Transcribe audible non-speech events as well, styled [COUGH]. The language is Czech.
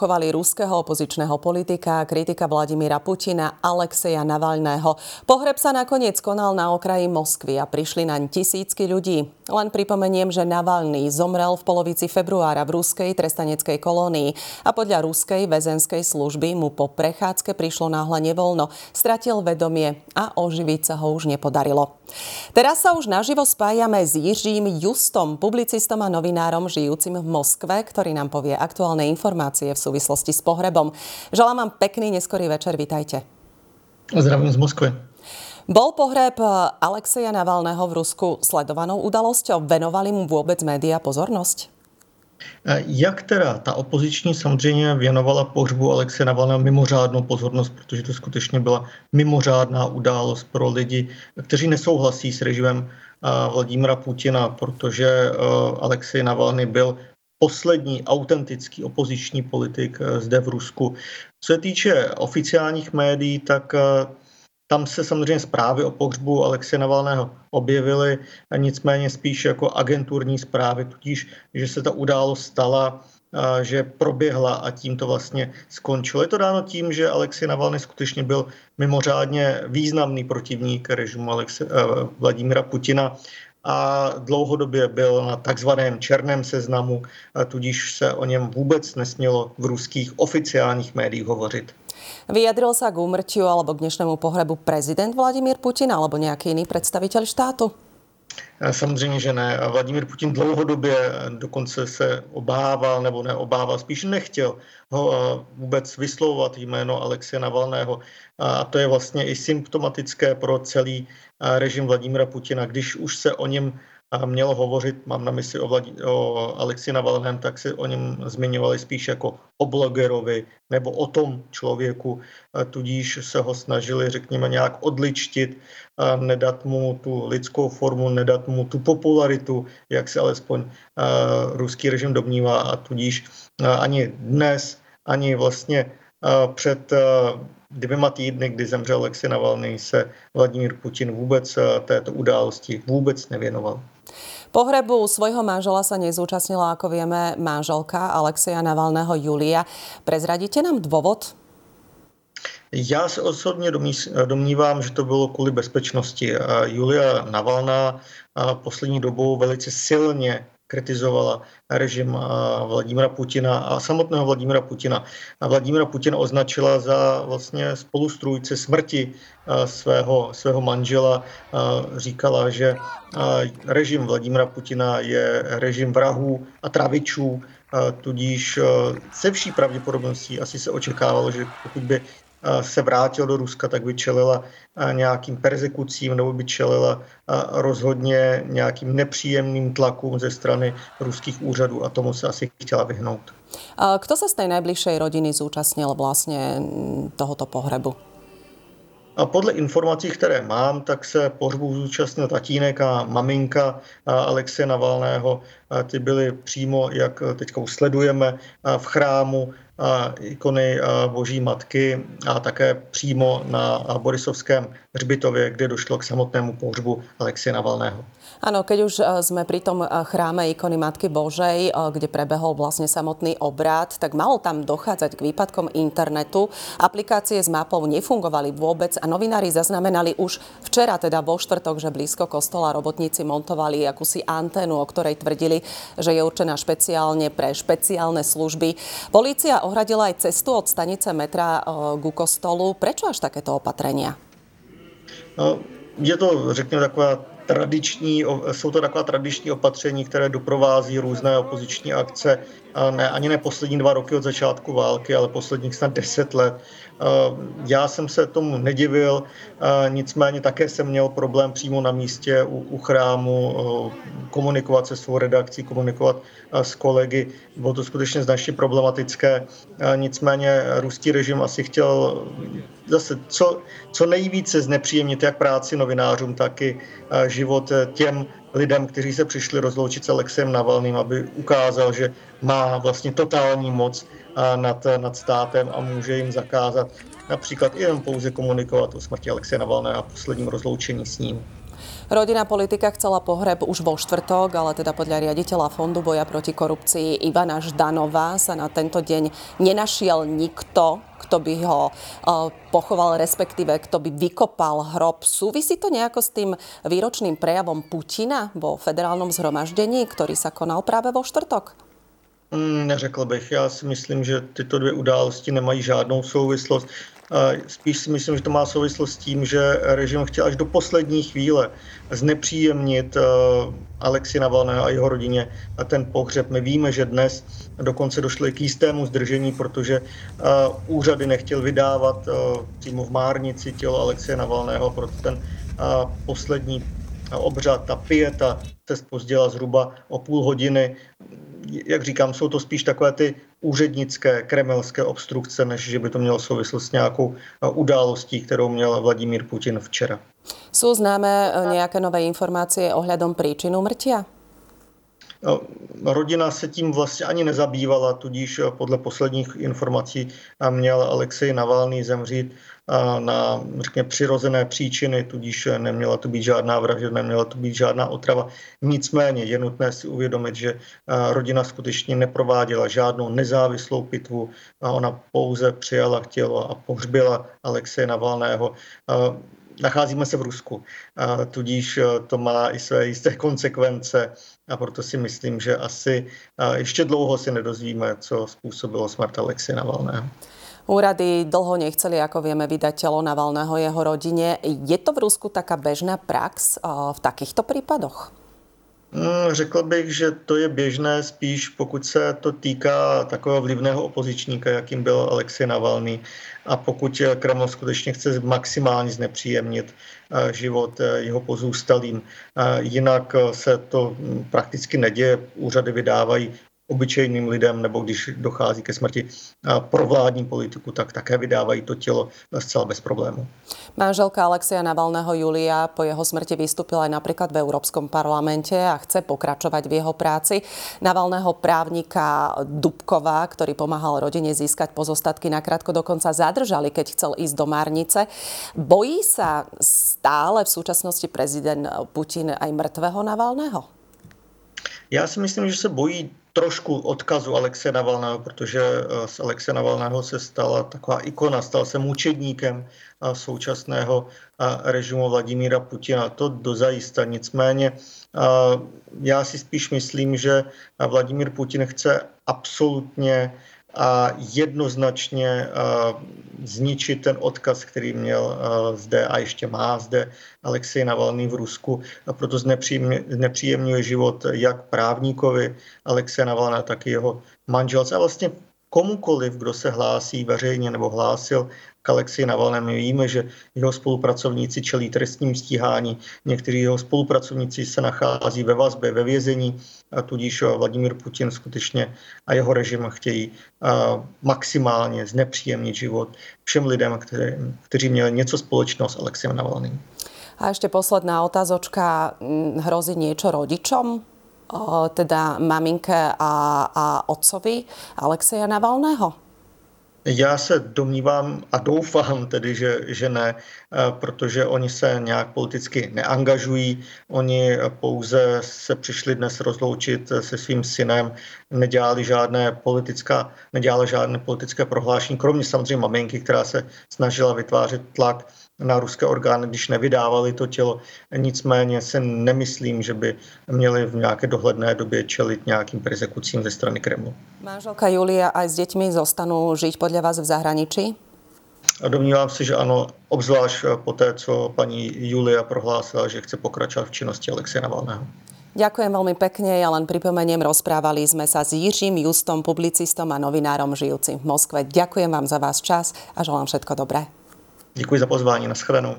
uchovali ruského opozičného politika, kritika Vladimíra Putina, Alexeja Navalného. Pohreb sa nakoniec konal na okraji Moskvy a prišli naň tisícky ľudí. Len pripomeniem, že Navalný zomrel v polovici februára v ruskej trestaneckej kolónii a podľa ruskej väzenskej služby mu po prechádzke prišlo náhle nevoľno, stratil vedomie a oživiť sa ho už nepodarilo. Teraz sa už naživo spájame s Jiřím Justom, publicistom a novinárom žijúcim v Moskve, ktorý nám povie aktuálne informácie v súvislosti s pohrebom. Želám vám pekný neskorý večer, vitajte. Zdravím z Moskvy. Bol pohreb Alexeja Navalného v Rusku sledovanou udalosťou? Venovali mu vôbec média pozornosť? Jak teda ta opoziční samozřejmě věnovala pohřbu Alexe Navalného mimořádnou pozornost, protože to skutečně byla mimořádná událost pro lidi, kteří nesouhlasí s režimem Vladimira Putina, protože Alexej Navalny byl poslední autentický opoziční politik eh, zde v Rusku. Co se týče oficiálních médií, tak eh, tam se samozřejmě zprávy o pohřbu Alexe Navalného objevily, nicméně spíš jako agenturní zprávy, tudíž, že se ta událost stala, eh, že proběhla a tím to vlastně skončilo. Je to dáno tím, že Alexej Navalny skutečně byl mimořádně významný protivník režimu Alexe, Vladimira Putina a dlouhodobě byl na takzvaném černém seznamu, tudíž se o něm vůbec nesmělo v ruských oficiálních médiích hovořit. Vyjadril sa k úmrtiu alebo k dnešnému pohrebu prezident Vladimír Putin alebo nějaký jiný představitel štátu? Samozřejmě, že ne. Vladimír Putin dlouhodobě dokonce se obával, nebo neobával, spíš nechtěl ho vůbec vyslovovat jméno Alexeje Navalného. A to je vlastně i symptomatické pro celý režim Vladimira Putina. Když už se o něm mělo hovořit, mám na mysli o, Vladí, o Alexi Navalném, tak se o něm zmiňovali spíš jako o blogerovi nebo o tom člověku, tudíž se ho snažili, řekněme, nějak odličtit, nedat mu tu lidskou formu, nedat mu tu popularitu, jak se alespoň ruský režim domnívá. A tudíž ani dnes, ani vlastně před dvěma týdny, kdy zemřel Alexej Navalny, se Vladimír Putin vůbec této události vůbec nevěnoval. Pohrebu svojho manžela sa nezúčastnila, ako vieme, manželka Alexeja Navalného Julia. Prezradíte nám dôvod? Já se osobně domnívám, že to bylo kvůli bezpečnosti. Julia Navalná poslední dobou velice silně kritizovala režim Vladimira Putina a samotného Vladimira Putina. A Vladimira Putina označila za vlastně spolustrůjce smrti svého, svého manžela. Říkala, že režim Vladimira Putina je režim vrahů a travičů, tudíž se vší pravděpodobností asi se očekávalo, že pokud by se vrátil do Ruska, tak by čelila nějakým persekucím nebo by čelila rozhodně nějakým nepříjemným tlakům ze strany ruských úřadů a tomu se asi chtěla vyhnout. Kto sa z tej najbližšej rodiny zúčastnil vlastne tohoto pohrebu? A podle informací, které mám, tak se pohřbu zúčastnil tatínek a maminka Alexe Navalného. Ty byly přímo, jak už sledujeme, v chrámu ikony Boží matky a také přímo na Borisovském hřbitově, kde došlo k samotnému pohřbu Alexie Navalného. Áno, keď už sme pri tom chráme ikony Matky Božej, kde prebehol vlastne samotný obrad, tak malo tam dochádzať k výpadkom internetu. Aplikácie s mapou nefungovali vôbec a novinári zaznamenali už včera, teda vo štvrtok, že blízko kostola robotníci montovali akúsi anténu, o ktorej tvrdili, že je určená špeciálne pre špeciálne služby. Polícia ohradila aj cestu od stanice metra ku kostolu. Prečo až takéto opatrenia? No, je to, řekněme, taková tradiční, jsou to taková tradiční opatření, které doprovází různé opoziční akce, ne, ani ne poslední dva roky od začátku války, ale posledních snad deset let. Já jsem se tomu nedivil, nicméně také jsem měl problém přímo na místě u, u chrámu komunikovat se svou redakcí, komunikovat s kolegy. Bylo to skutečně značně problematické. Nicméně ruský režim asi chtěl zase co, co nejvíce znepříjemnit jak práci novinářům, tak i život těm lidem, kteří se přišli rozloučit s Alexem Navalným, aby ukázal, že má vlastně totální moc nad, nad státem a může jim zakázat například i jen pouze komunikovat o smrti Alexe Navalného a posledním rozloučení s ním. Rodina politika chcela pohreb už vo štvrtok, ale teda podľa riaditeľa Fondu boja proti korupcii Ivana Ždanová sa na tento deň nenašiel nikto, kto by ho e, pochoval, respektíve kto by vykopal hrob. Súvisí to nejako s tým výročným prejavom Putina vo federálnom zhromaždení, ktorý sa konal práve vo štvrtok? Mm, neřekl bych. Já si myslím, že tyto dvě události nemají žádnou souvislost. Spíš si myslím, že to má souvislost s tím, že režim chtěl až do poslední chvíle znepříjemnit eh, Alexi Navalného a jeho rodině a ten pohřeb. My víme, že dnes dokonce došlo k jistému zdržení, protože eh, úřady nechtěl vydávat eh, přímo v Márnici tělo Alexie Navalného, proto ten poslední obřad, ta pieta se spozdila zhruba o půl hodiny jak říkám, jsou to spíš takové ty úřednické kremelské obstrukce, než že by to mělo souvislost s nějakou událostí, kterou měl Vladimír Putin včera. Jsou známé eh, nějaké nové informace ohledom příčinu mrtia? Rodina se tím vlastně ani nezabývala, tudíž podle posledních informací měl Alexej Navalný zemřít na, řekněme, přirozené příčiny, tudíž neměla to být žádná vražda, neměla to být žádná otrava. Nicméně je nutné si uvědomit, že rodina skutečně neprováděla žádnou nezávislou pitvu, ona pouze přijala tělo a pohřbila Alexeje Navalného nacházíme se v Rusku, tudíž to má i své jisté [LAUGHS] konsekvence a proto si myslím, že asi ještě dlouho si nedozvíme, co způsobilo smrt Alexeje Navalného. Úrady dlho nechceli, ako vieme, vydať telo Navalného jeho rodine. Je to v Rusku taká bežná prax v takýchto prípadoch? Hmm, řekl bych, že to je běžné spíš, pokud se to týká takového vlivného opozičníka, jakým byl Alexej Navalný. A pokud Kreml skutečně chce maximálně znepříjemnit eh, život eh, jeho pozůstalým. Eh, jinak se to hm, prakticky neděje. Úřady vydávají obyčejným lidem, nebo když dochází ke smrti pro vládní politiku, tak také vydávají to tělo zcela bez problému. Manželka Alexia Navalného Julia po jeho smrti vystúpila aj napríklad v Európskom parlamente a chce pokračovať v jeho práci. Navalného právnika Dubková, ktorý pomáhal rodine získať pozostatky, nakrátko dokonca zadržali, keď chcel ísť do Márnice. Bojí sa stále v súčasnosti prezident Putin aj mŕtvého Navalného? Já si myslím, že se bojí trošku odkazu Alexe Navalného, protože eh, z Alexe Navalného se stala taková ikona, stal se mučedníkem eh, současného eh, režimu Vladimíra Putina. To dozajista. Nicméně já si spíš myslím, že Vladimír Putin chce absolutně a jednoznačně zničit ten odkaz, který měl zde a ještě má zde Alexej Navalný v Rusku. A proto znepříjemňuje život jak právníkovi Alexeje Navalna, tak i jeho manželce a vlastně komukoliv, kdo se hlásí veřejně nebo hlásil k Alexi Navalnému. My víme, že jeho spolupracovníci čelí trestním stíhání, někteří jeho spolupracovníci se nachází ve vazbě, ve vězení, a tudíž Vladimír Putin skutečně a jeho režim chtějí maximálně znepříjemnit život všem lidem, kteří, kteří měli něco společného s Alexiem Navalným. A ešte posledná otázočka. Hrozí niečo teda maminke a, a otcovi Alexeja Navalného? Já se domnívám a doufám tedy, že, že ne, eh, protože oni se nějak politicky neangažují. Oni pouze se přišli dnes rozloučit se svým synem, nedělali žádné politická, nedělali žádné politické prohlášení, kromě samozřejmě maminky, která se snažila vytvářet tlak na ruské orgány, když nevydávali to tělo. Nicméně se nemyslím, že by měli v nějaké dohledné době čelit nějakým persekucím ze strany Kremlu. Manželka Julia aj s dětmi zostanou žít podle vás v zahraničí? A domnívám se, že ano, obzvlášť po té, co paní Julia prohlásila, že chce pokračovat v činnosti Alexeja Navalného. Ďakujem veľmi pekne. Ja len pripomeniem, rozprávali sme sa s Jiřím Justom, publicistom a novinárom žijúcim v Moskve. Ďakujem vám za vás čas a želám všetko dobré. Děkuji za pozvání, nashledanou.